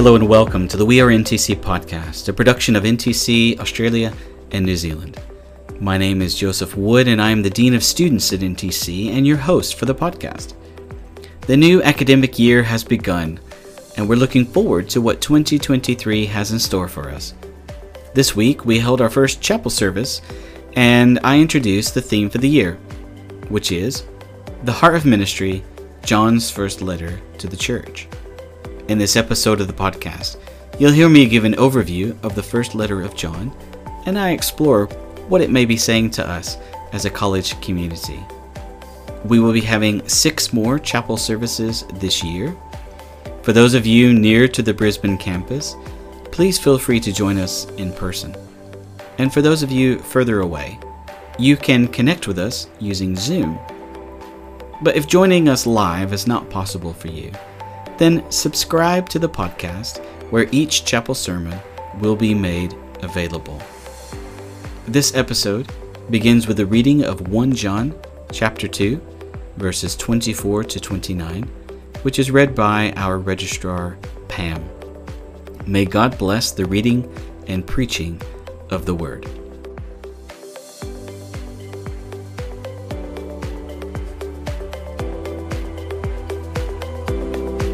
Hello and welcome to the We Are NTC podcast, a production of NTC Australia and New Zealand. My name is Joseph Wood, and I am the Dean of Students at NTC and your host for the podcast. The new academic year has begun, and we're looking forward to what 2023 has in store for us. This week, we held our first chapel service, and I introduced the theme for the year, which is The Heart of Ministry John's First Letter to the Church. In this episode of the podcast, you'll hear me give an overview of the first letter of John, and I explore what it may be saying to us as a college community. We will be having six more chapel services this year. For those of you near to the Brisbane campus, please feel free to join us in person. And for those of you further away, you can connect with us using Zoom. But if joining us live is not possible for you, then subscribe to the podcast where each chapel sermon will be made available. This episode begins with a reading of 1 John chapter 2 verses 24 to 29, which is read by our registrar Pam. May God bless the reading and preaching of the word.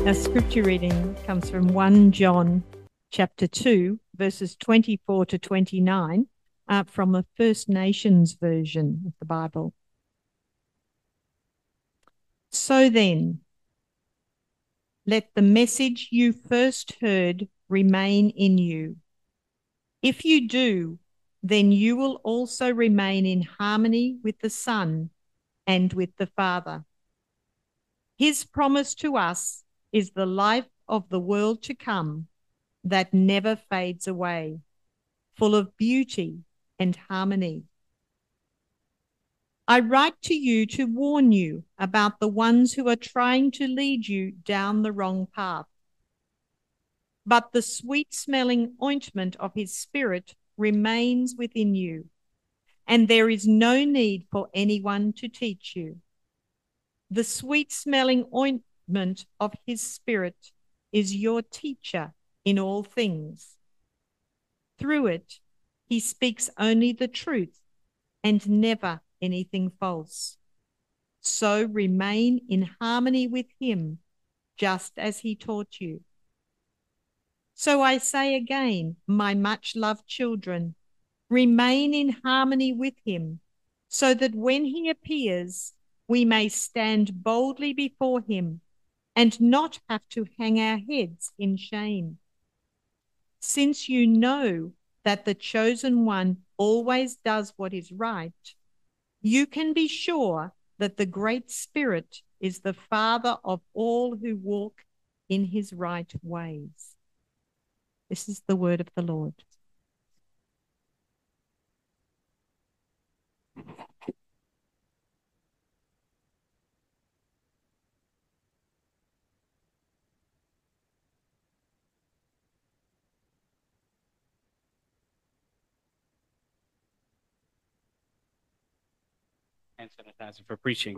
Our scripture reading comes from 1 John chapter 2, verses 24 to 29, uh, from the First Nations version of the Bible. So then, let the message you first heard remain in you. If you do, then you will also remain in harmony with the Son and with the Father. His promise to us is the life of the world to come that never fades away, full of beauty and harmony. I write to you to warn you about the ones who are trying to lead you down the wrong path. But the sweet smelling ointment of his spirit remains within you, and there is no need for anyone to teach you. The sweet smelling of his Spirit is your teacher in all things. Through it, he speaks only the truth and never anything false. So remain in harmony with him, just as he taught you. So I say again, my much loved children, remain in harmony with him, so that when he appears, we may stand boldly before him and not have to hang our heads in shame. Since you know that the chosen one always does what is right, you can be sure that the Great Spirit is the Father of all who walk in his right ways. This is the word of the Lord. Hand sanitizer for preaching.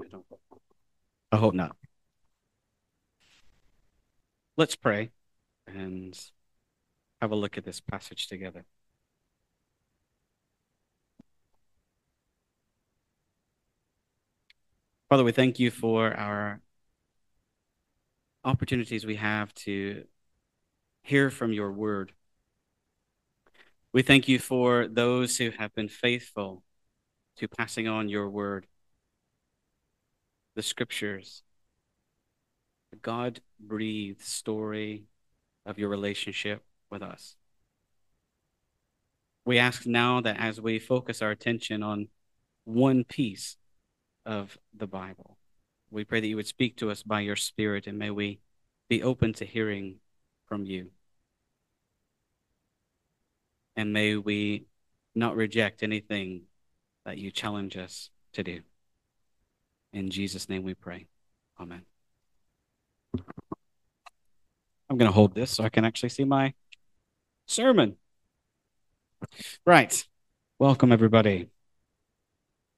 I hope not. Let's pray and have a look at this passage together. Father, we thank you for our opportunities we have to hear from your word. We thank you for those who have been faithful to passing on your word, the scriptures, the God breathed story of your relationship with us. We ask now that as we focus our attention on one piece of the Bible, we pray that you would speak to us by your Spirit and may we be open to hearing from you. And may we not reject anything that you challenge us to do. In Jesus' name we pray. Amen. I'm going to hold this so I can actually see my sermon. Right. Welcome, everybody.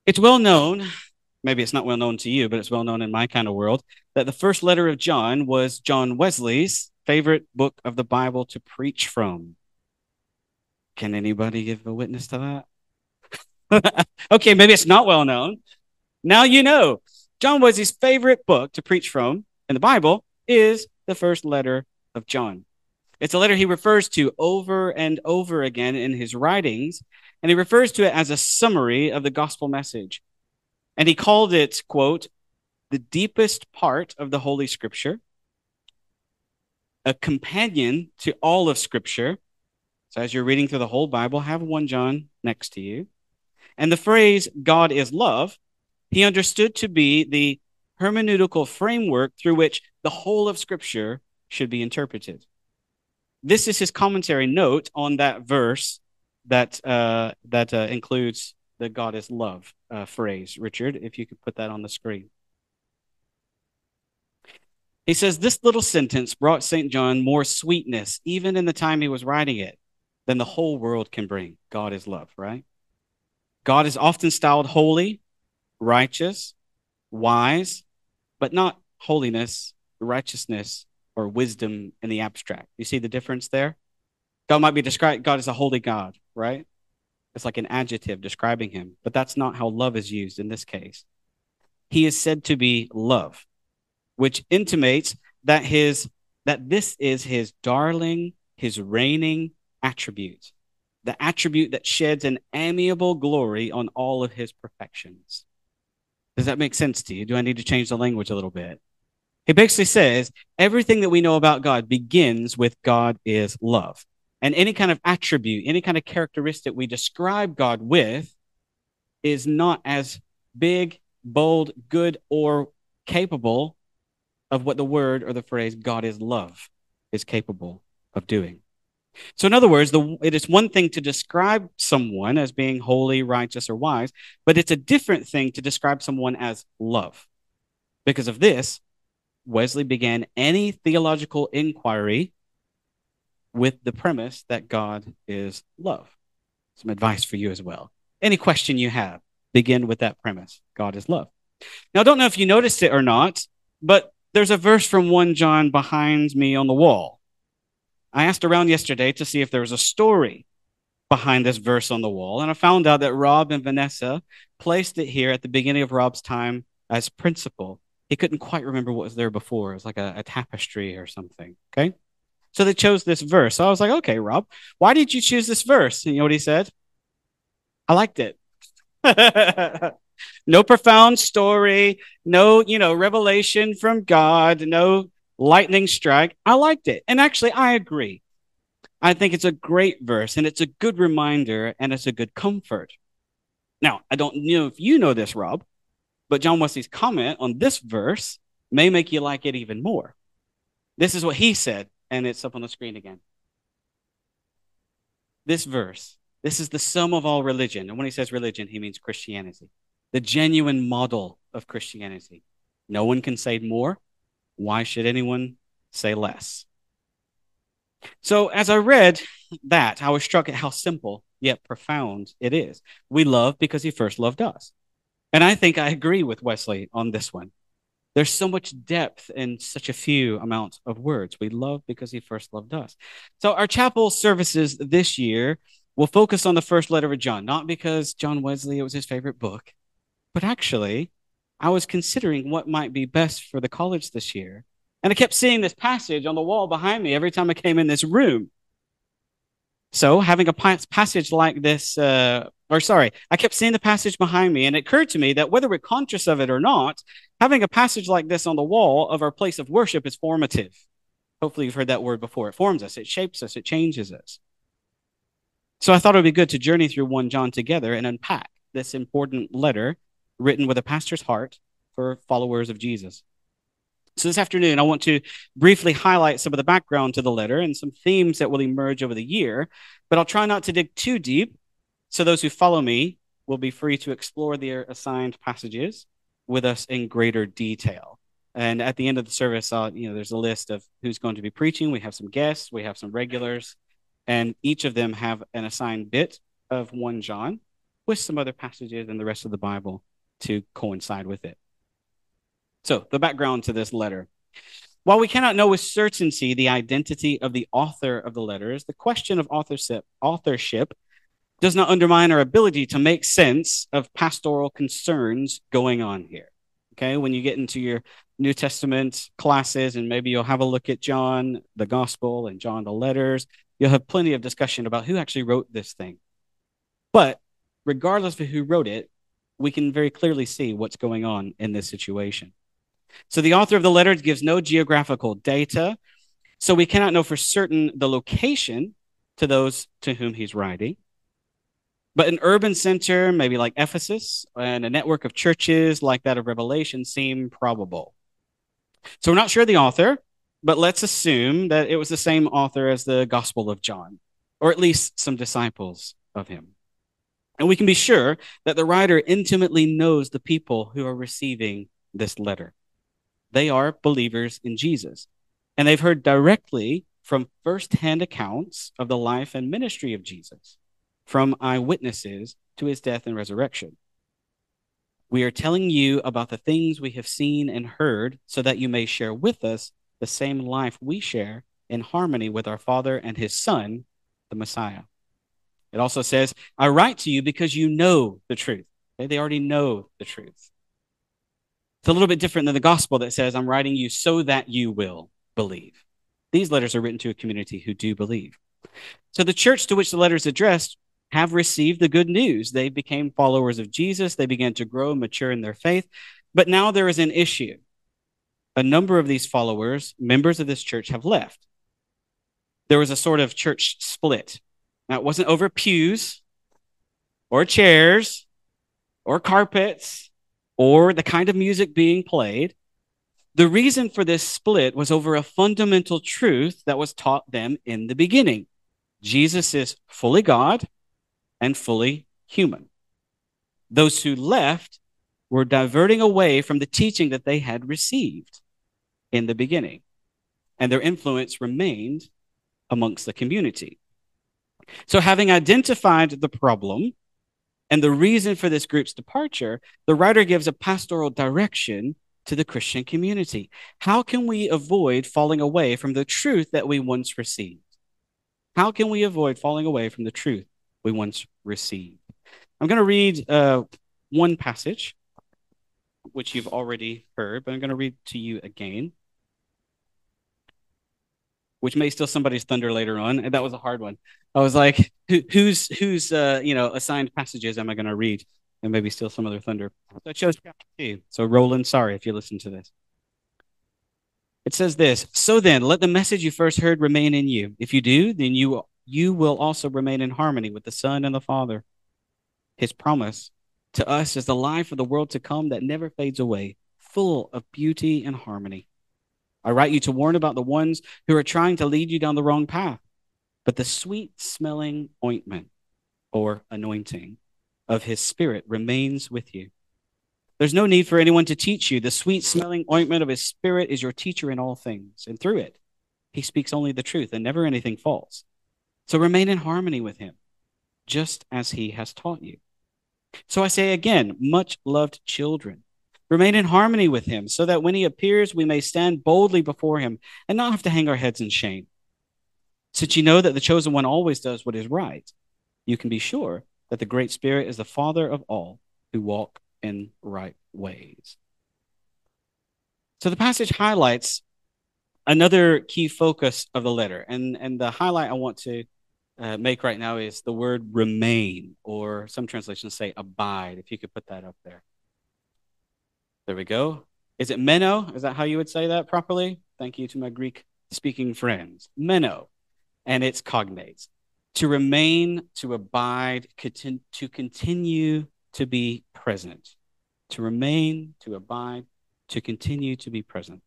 It's well known, maybe it's not well known to you, but it's well known in my kind of world, that the first letter of John was John Wesley's favorite book of the Bible to preach from? Can anybody give a witness to that? okay, maybe it's not well known. Now you know. John Wesley's favorite book to preach from in the Bible is the first letter of John. It's a letter he refers to over and over again in his writings, and he refers to it as a summary of the gospel message. And he called it, quote, the deepest part of the Holy Scripture, a companion to all of Scripture. So as you're reading through the whole Bible, have 1 John next to you. And the phrase, God is love, he understood to be the hermeneutical framework through which the whole of Scripture should be interpreted. This is his commentary note on that verse that uh, that uh, includes the God is love uh, phrase. Richard, if you could put that on the screen. He says this little sentence brought St. John more sweetness, even in the time he was writing it, than the whole world can bring. God is love, right? God is often styled holy, righteous, wise, but not holiness, righteousness, or wisdom in the abstract. You see the difference there? God might be described, God is a holy God, right? It's like an adjective describing him, but that's not how love is used in this case. He is said to be love, which intimates that his that this is his darling, his reigning attribute, the attribute that sheds an amiable glory on all of his perfections. Does that make sense to you? Do I need to change the language a little bit? He basically says everything that we know about God begins with God is love. And any kind of attribute, any kind of characteristic we describe God with is not as big, bold, good, or capable of what the word or the phrase God is love is capable of doing. So, in other words, the, it is one thing to describe someone as being holy, righteous, or wise, but it's a different thing to describe someone as love. Because of this, Wesley began any theological inquiry with the premise that God is love. Some advice for you as well. Any question you have, begin with that premise God is love. Now, I don't know if you noticed it or not, but there's a verse from 1 John behind me on the wall. I asked around yesterday to see if there was a story behind this verse on the wall, and I found out that Rob and Vanessa placed it here at the beginning of Rob's time as principal. He couldn't quite remember what was there before. It was like a, a tapestry or something. Okay. So they chose this verse. So I was like, okay, Rob, why did you choose this verse? And you know what he said? I liked it. no profound story, no, you know, revelation from God, no lightning strike. I liked it. And actually, I agree. I think it's a great verse and it's a good reminder and it's a good comfort. Now, I don't know if you know this, Rob, but John Wesley's comment on this verse may make you like it even more. This is what he said, and it's up on the screen again. This verse, this is the sum of all religion. And when he says religion, he means Christianity, the genuine model of Christianity. No one can say more, why should anyone say less? So, as I read that, I was struck at how simple yet profound it is. We love because he first loved us. And I think I agree with Wesley on this one. There's so much depth in such a few amount of words. We love because he first loved us. So, our chapel services this year will focus on the first letter of John, not because John Wesley it was his favorite book, but actually I was considering what might be best for the college this year. And I kept seeing this passage on the wall behind me every time I came in this room. So, having a passage like this, uh, or sorry, I kept seeing the passage behind me, and it occurred to me that whether we're conscious of it or not, having a passage like this on the wall of our place of worship is formative. Hopefully, you've heard that word before. It forms us, it shapes us, it changes us. So, I thought it would be good to journey through 1 John together and unpack this important letter written with a pastor's heart for followers of Jesus. So, this afternoon, I want to briefly highlight some of the background to the letter and some themes that will emerge over the year, but I'll try not to dig too deep so those who follow me will be free to explore their assigned passages with us in greater detail. And at the end of the service, you know, there's a list of who's going to be preaching. We have some guests, we have some regulars, and each of them have an assigned bit of 1 John with some other passages in the rest of the Bible to coincide with it. So, the background to this letter. While we cannot know with certainty the identity of the author of the letters, the question of authorship, authorship does not undermine our ability to make sense of pastoral concerns going on here. Okay, when you get into your New Testament classes, and maybe you'll have a look at John, the Gospel, and John, the letters, you'll have plenty of discussion about who actually wrote this thing. But regardless of who wrote it, we can very clearly see what's going on in this situation. So the author of the letter gives no geographical data, so we cannot know for certain the location to those to whom he's writing. But an urban center, maybe like Ephesus, and a network of churches like that of Revelation seem probable. So we're not sure the author, but let's assume that it was the same author as the Gospel of John, or at least some disciples of him. And we can be sure that the writer intimately knows the people who are receiving this letter. They are believers in Jesus, and they've heard directly from firsthand accounts of the life and ministry of Jesus from eyewitnesses to his death and resurrection. We are telling you about the things we have seen and heard so that you may share with us the same life we share in harmony with our Father and his Son, the Messiah. It also says, I write to you because you know the truth. They already know the truth. It's a little bit different than the gospel that says, I'm writing you so that you will believe. These letters are written to a community who do believe. So the church to which the letters addressed have received the good news. They became followers of Jesus. They began to grow and mature in their faith. But now there is an issue. A number of these followers, members of this church, have left. There was a sort of church split. Now, it wasn't over pews or chairs or carpets or the kind of music being played. The reason for this split was over a fundamental truth that was taught them in the beginning Jesus is fully God and fully human. Those who left were diverting away from the teaching that they had received in the beginning, and their influence remained amongst the community. So, having identified the problem and the reason for this group's departure, the writer gives a pastoral direction to the Christian community. How can we avoid falling away from the truth that we once received? How can we avoid falling away from the truth we once received. I'm going to read uh, one passage, which you've already heard, but I'm going to read to you again, which may steal somebody's thunder later on. And that was a hard one. I was like, Who, who's who's uh, you know assigned passages am I going to read and maybe steal some of their thunder? So I chose chapter two. So Roland, sorry if you listen to this. It says this So then, let the message you first heard remain in you. If you do, then you you will also remain in harmony with the Son and the Father. His promise to us is the life of the world to come that never fades away, full of beauty and harmony. I write you to warn about the ones who are trying to lead you down the wrong path. But the sweet smelling ointment or anointing of his spirit remains with you. There's no need for anyone to teach you. The sweet smelling ointment of his spirit is your teacher in all things, and through it, he speaks only the truth and never anything false. So remain in harmony with him, just as he has taught you. So I say again, much loved children, remain in harmony with him, so that when he appears, we may stand boldly before him and not have to hang our heads in shame. Since you know that the chosen one always does what is right, you can be sure that the great spirit is the father of all who walk in right ways. So the passage highlights another key focus of the letter. And, and the highlight I want to uh, make right now is the word remain, or some translations say abide, if you could put that up there. There we go. Is it meno? Is that how you would say that properly? Thank you to my Greek speaking friends. Meno. And it's cognates. To remain, to abide, to continue to be present. To remain, to abide, to continue to be present.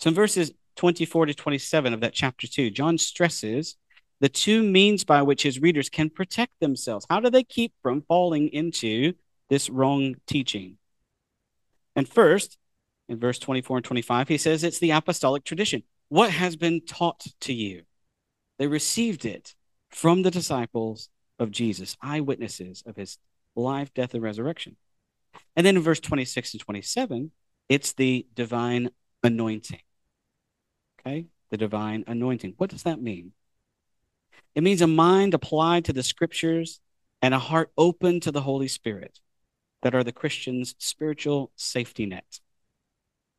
So in verses 24 to 27 of that chapter 2, John stresses the two means by which his readers can protect themselves. How do they keep from falling into this wrong teaching? And first, in verse 24 and 25, he says it's the apostolic tradition. What has been taught to you? They received it from the disciples of Jesus, eyewitnesses of his life, death, and resurrection. And then in verse 26 and 27, it's the divine anointing. Okay? The divine anointing. What does that mean? It means a mind applied to the scriptures and a heart open to the Holy Spirit that are the Christian's spiritual safety net.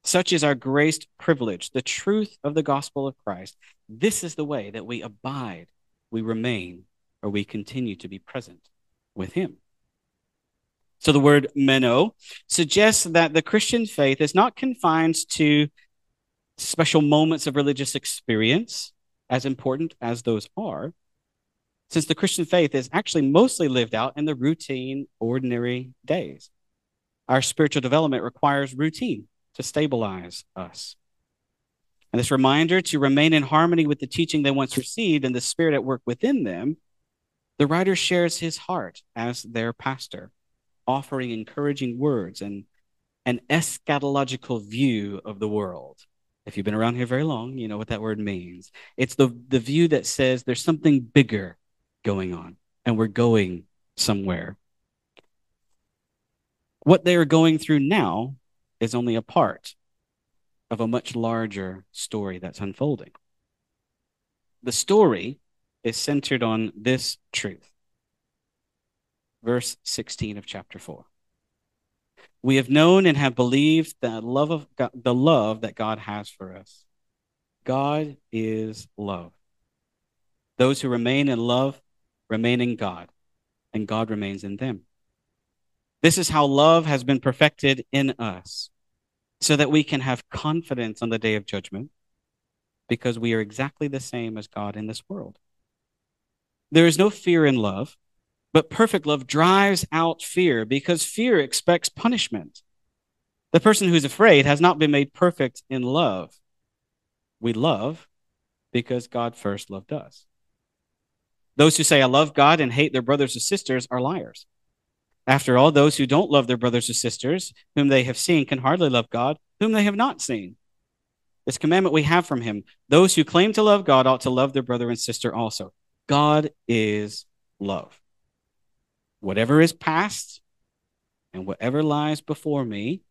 Such is our graced privilege, the truth of the gospel of Christ. This is the way that we abide, we remain, or we continue to be present with Him. So the word meno suggests that the Christian faith is not confined to special moments of religious experience, as important as those are, since the Christian faith is actually mostly lived out in the routine, ordinary days. Our spiritual development requires routine to stabilize us. And this reminder to remain in harmony with the teaching they once received and the spirit at work within them, the writer shares his heart as their pastor, offering encouraging words and an eschatological view of the world. If you've been around here very long, you know what that word means. It's the, the view that says there's something bigger going on, and we're going somewhere. What they are going through now is only a part of a much larger story that's unfolding. The story is centered on this truth. Verse 16 of chapter 4. We have known and have believed the love of God, the love that God has for us. God is love. Those who remain in love remain in God, and God remains in them. This is how love has been perfected in us, so that we can have confidence on the day of judgment, because we are exactly the same as God in this world. There is no fear in love, but perfect love drives out fear, because fear expects punishment. The person who's afraid has not been made perfect in love. We love because God first loved us. Those who say, I love God and hate their brothers or sisters are liars. After all, those who don't love their brothers or sisters, whom they have seen, can hardly love God, whom they have not seen. This commandment we have from him those who claim to love God ought to love their brother and sister also. God is love. Whatever is past and whatever lies before me,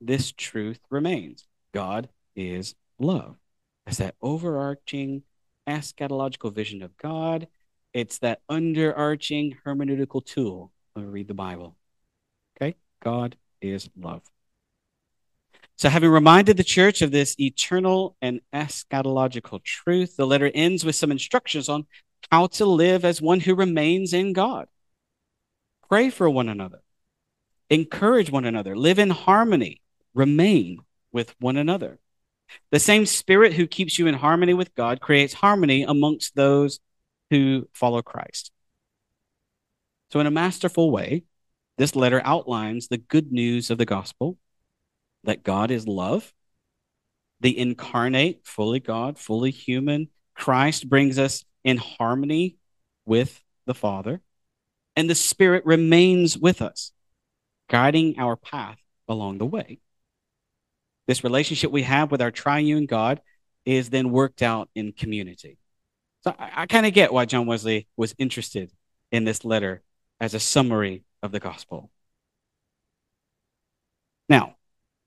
this truth remains. God is love. It's that overarching eschatological vision of God it's that underarching hermeneutical tool when we read the Bible. Okay? God is love. So, having reminded the church of this eternal and eschatological truth, the letter ends with some instructions on how to live as one who remains in God. Pray for one another, encourage one another, live in harmony, remain with one another. The same spirit who keeps you in harmony with God creates harmony amongst those who follow Christ. So, in a masterful way, this letter outlines the good news of the gospel that God is love. The incarnate, fully God, fully human Christ brings us in harmony with the Father, and the Spirit remains with us, guiding our path along the way. This relationship we have with our triune God is then worked out in community. So I, I kind of get why John Wesley was interested in this letter as a summary of the gospel. Now,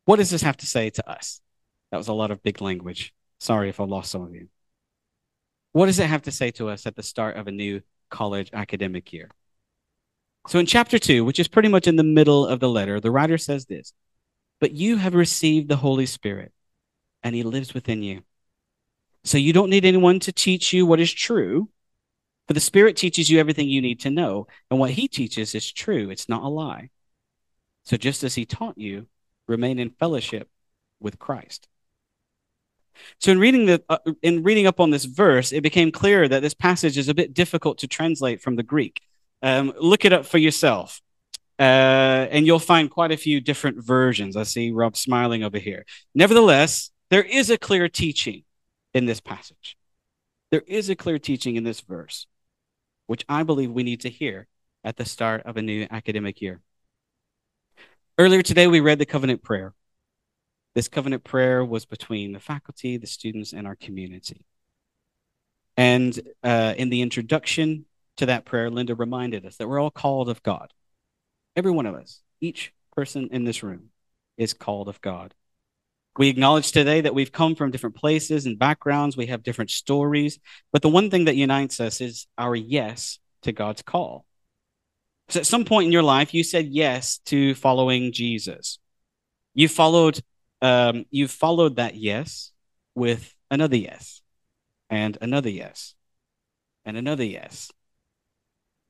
what does this have to say to us? That was a lot of big language. Sorry if I lost some of you. What does it have to say to us at the start of a new college academic year? So, in chapter 2, which is pretty much in the middle of the letter, the writer says this But you have received the Holy Spirit, and he lives within you. So you don't need anyone to teach you what is true, for the Spirit teaches you everything you need to know. And what He teaches is true, it's not a lie. So just as He taught you, remain in fellowship with Christ. So in reading the uh, in reading up on this verse, it became clear that this passage is a bit difficult to translate from the Greek. Um, look it up for yourself, uh, and you'll find quite a few different versions. I see Rob smiling over here. Nevertheless, there is a clear teaching in this passage. There is a clear teaching in this verse, which I believe we need to hear at the start of a new academic year. Earlier today, we read the covenant prayer. This covenant prayer was between the faculty, the students, and our community. And uh, in the introduction to that prayer, Linda reminded us that we're all called of God. Every one of us, each person in this room is called of God. We acknowledge today that we've come from different places and backgrounds, we have different stories, but the one thing that unites us is our yes to God's call. So at some point in your life, you said yes to following Jesus. You followed, um, you followed that yes with another yes, and another yes, and another yes.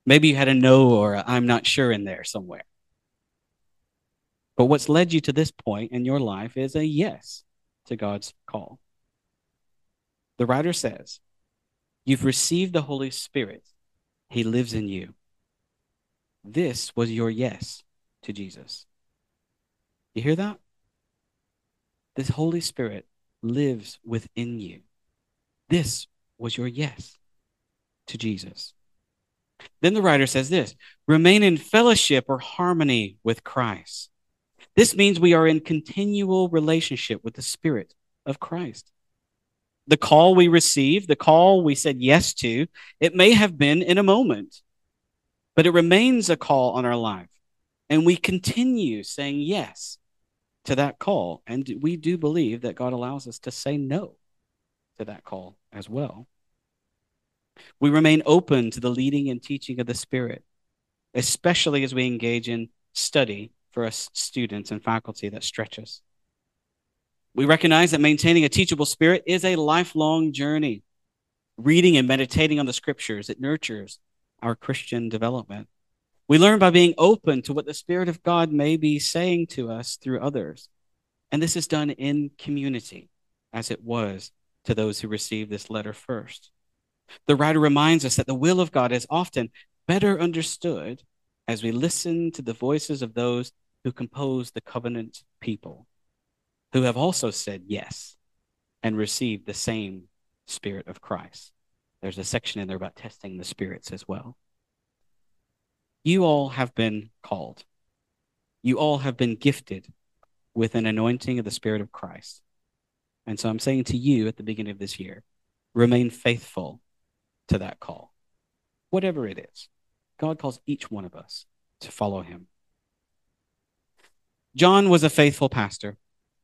Maybe you had a no or I'm not sure in there somewhere. But what's led you to this point in your life is a yes to God's call. The writer says, You've received the Holy Spirit, He lives in you. This was your yes to Jesus. You hear that? This Holy Spirit lives within you. This was your yes to Jesus. Then the writer says this remain in fellowship or harmony with Christ. This means we are in continual relationship with the Spirit of Christ. The call we received, the call we said yes to, it may have been in a moment, but it remains a call on our life. And we continue saying yes to that call. And we do believe that God allows us to say no to that call as well. We remain open to the leading and teaching of the Spirit, especially as we engage in study for us students and faculty that stretch us. We recognize that maintaining a teachable spirit is a lifelong journey. Reading and meditating on the scriptures, it nurtures our Christian development. We learn by being open to what the Spirit of God may be saying to us through others. And this is done in community, as it was to those who received this letter first. The writer reminds us that the will of God is often better understood as we listen to the voices of those who compose the covenant people, who have also said yes and received the same Spirit of Christ. There's a section in there about testing the spirits as well. You all have been called. You all have been gifted with an anointing of the Spirit of Christ. And so I'm saying to you at the beginning of this year, remain faithful to that call, whatever it is. God calls each one of us to follow him. John was a faithful pastor.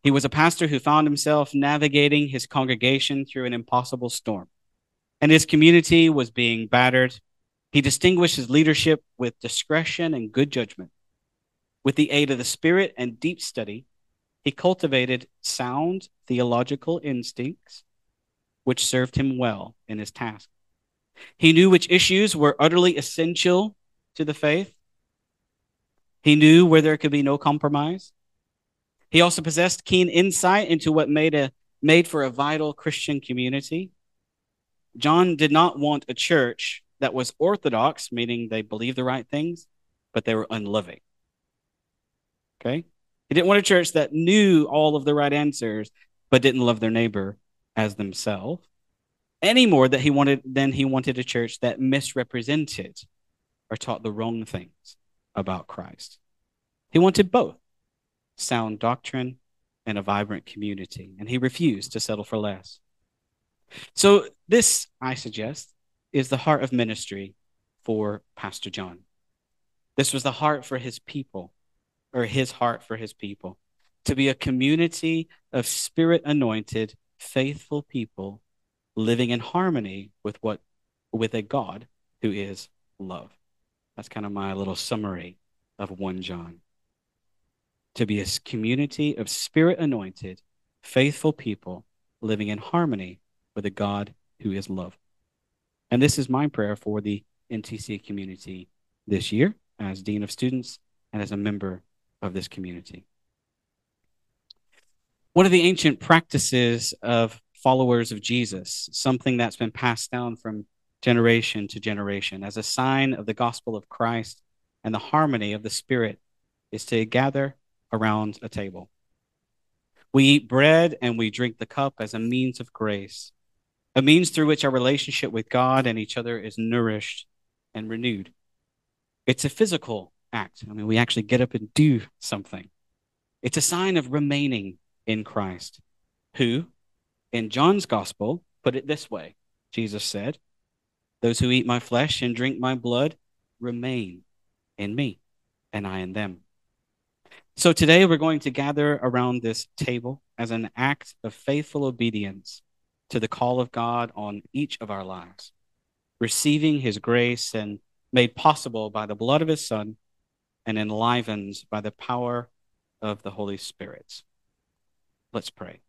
He was a pastor who found himself navigating his congregation through an impossible storm, and his community was being battered. He distinguished his leadership with discretion and good judgment. With the aid of the Spirit and deep study, he cultivated sound theological instincts, which served him well in his task. He knew which issues were utterly essential to the faith he knew where there could be no compromise. He also possessed keen insight into what made a made for a vital Christian community. John did not want a church that was orthodox, meaning they believed the right things, but they were unloving. Okay? He didn't want a church that knew all of the right answers, but didn't love their neighbor as themselves. Any more that he wanted than he wanted a church that misrepresented or taught the wrong things about Christ. He wanted both sound doctrine and a vibrant community, and he refused to settle for less. So, this, I suggest, is the heart of ministry for Pastor John. This was the heart for his people, or his heart for his people, to be a community of spirit anointed, faithful people living in harmony with what with a God who is love. That's kind of my little summary of 1 John. To be a community of spirit anointed, faithful people living in harmony with a God who is love. And this is my prayer for the NTC community this year as Dean of Students and as a member of this community. One of the ancient practices of followers of Jesus, something that's been passed down from generation to generation as a sign of the gospel of Christ and the harmony of the Spirit is to gather around a table. We eat bread and we drink the cup as a means of grace, a means through which our relationship with God and each other is nourished and renewed. It's a physical act. I mean, we actually get up and do something. It's a sign of remaining in Christ, who, in John's gospel, put it this way Jesus said, those who eat my flesh and drink my blood remain in me, and I in them. So today we're going to gather around this table as an act of faithful obedience to the call of God on each of our lives, receiving his grace and made possible by the blood of his Son and enlivened by the power of the Holy Spirit. Let's pray.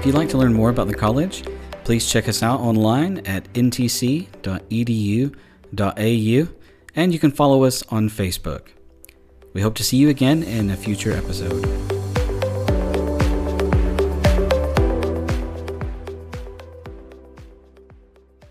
If you'd like to learn more about the college, please check us out online at ntc.edu.au and you can follow us on Facebook. We hope to see you again in a future episode.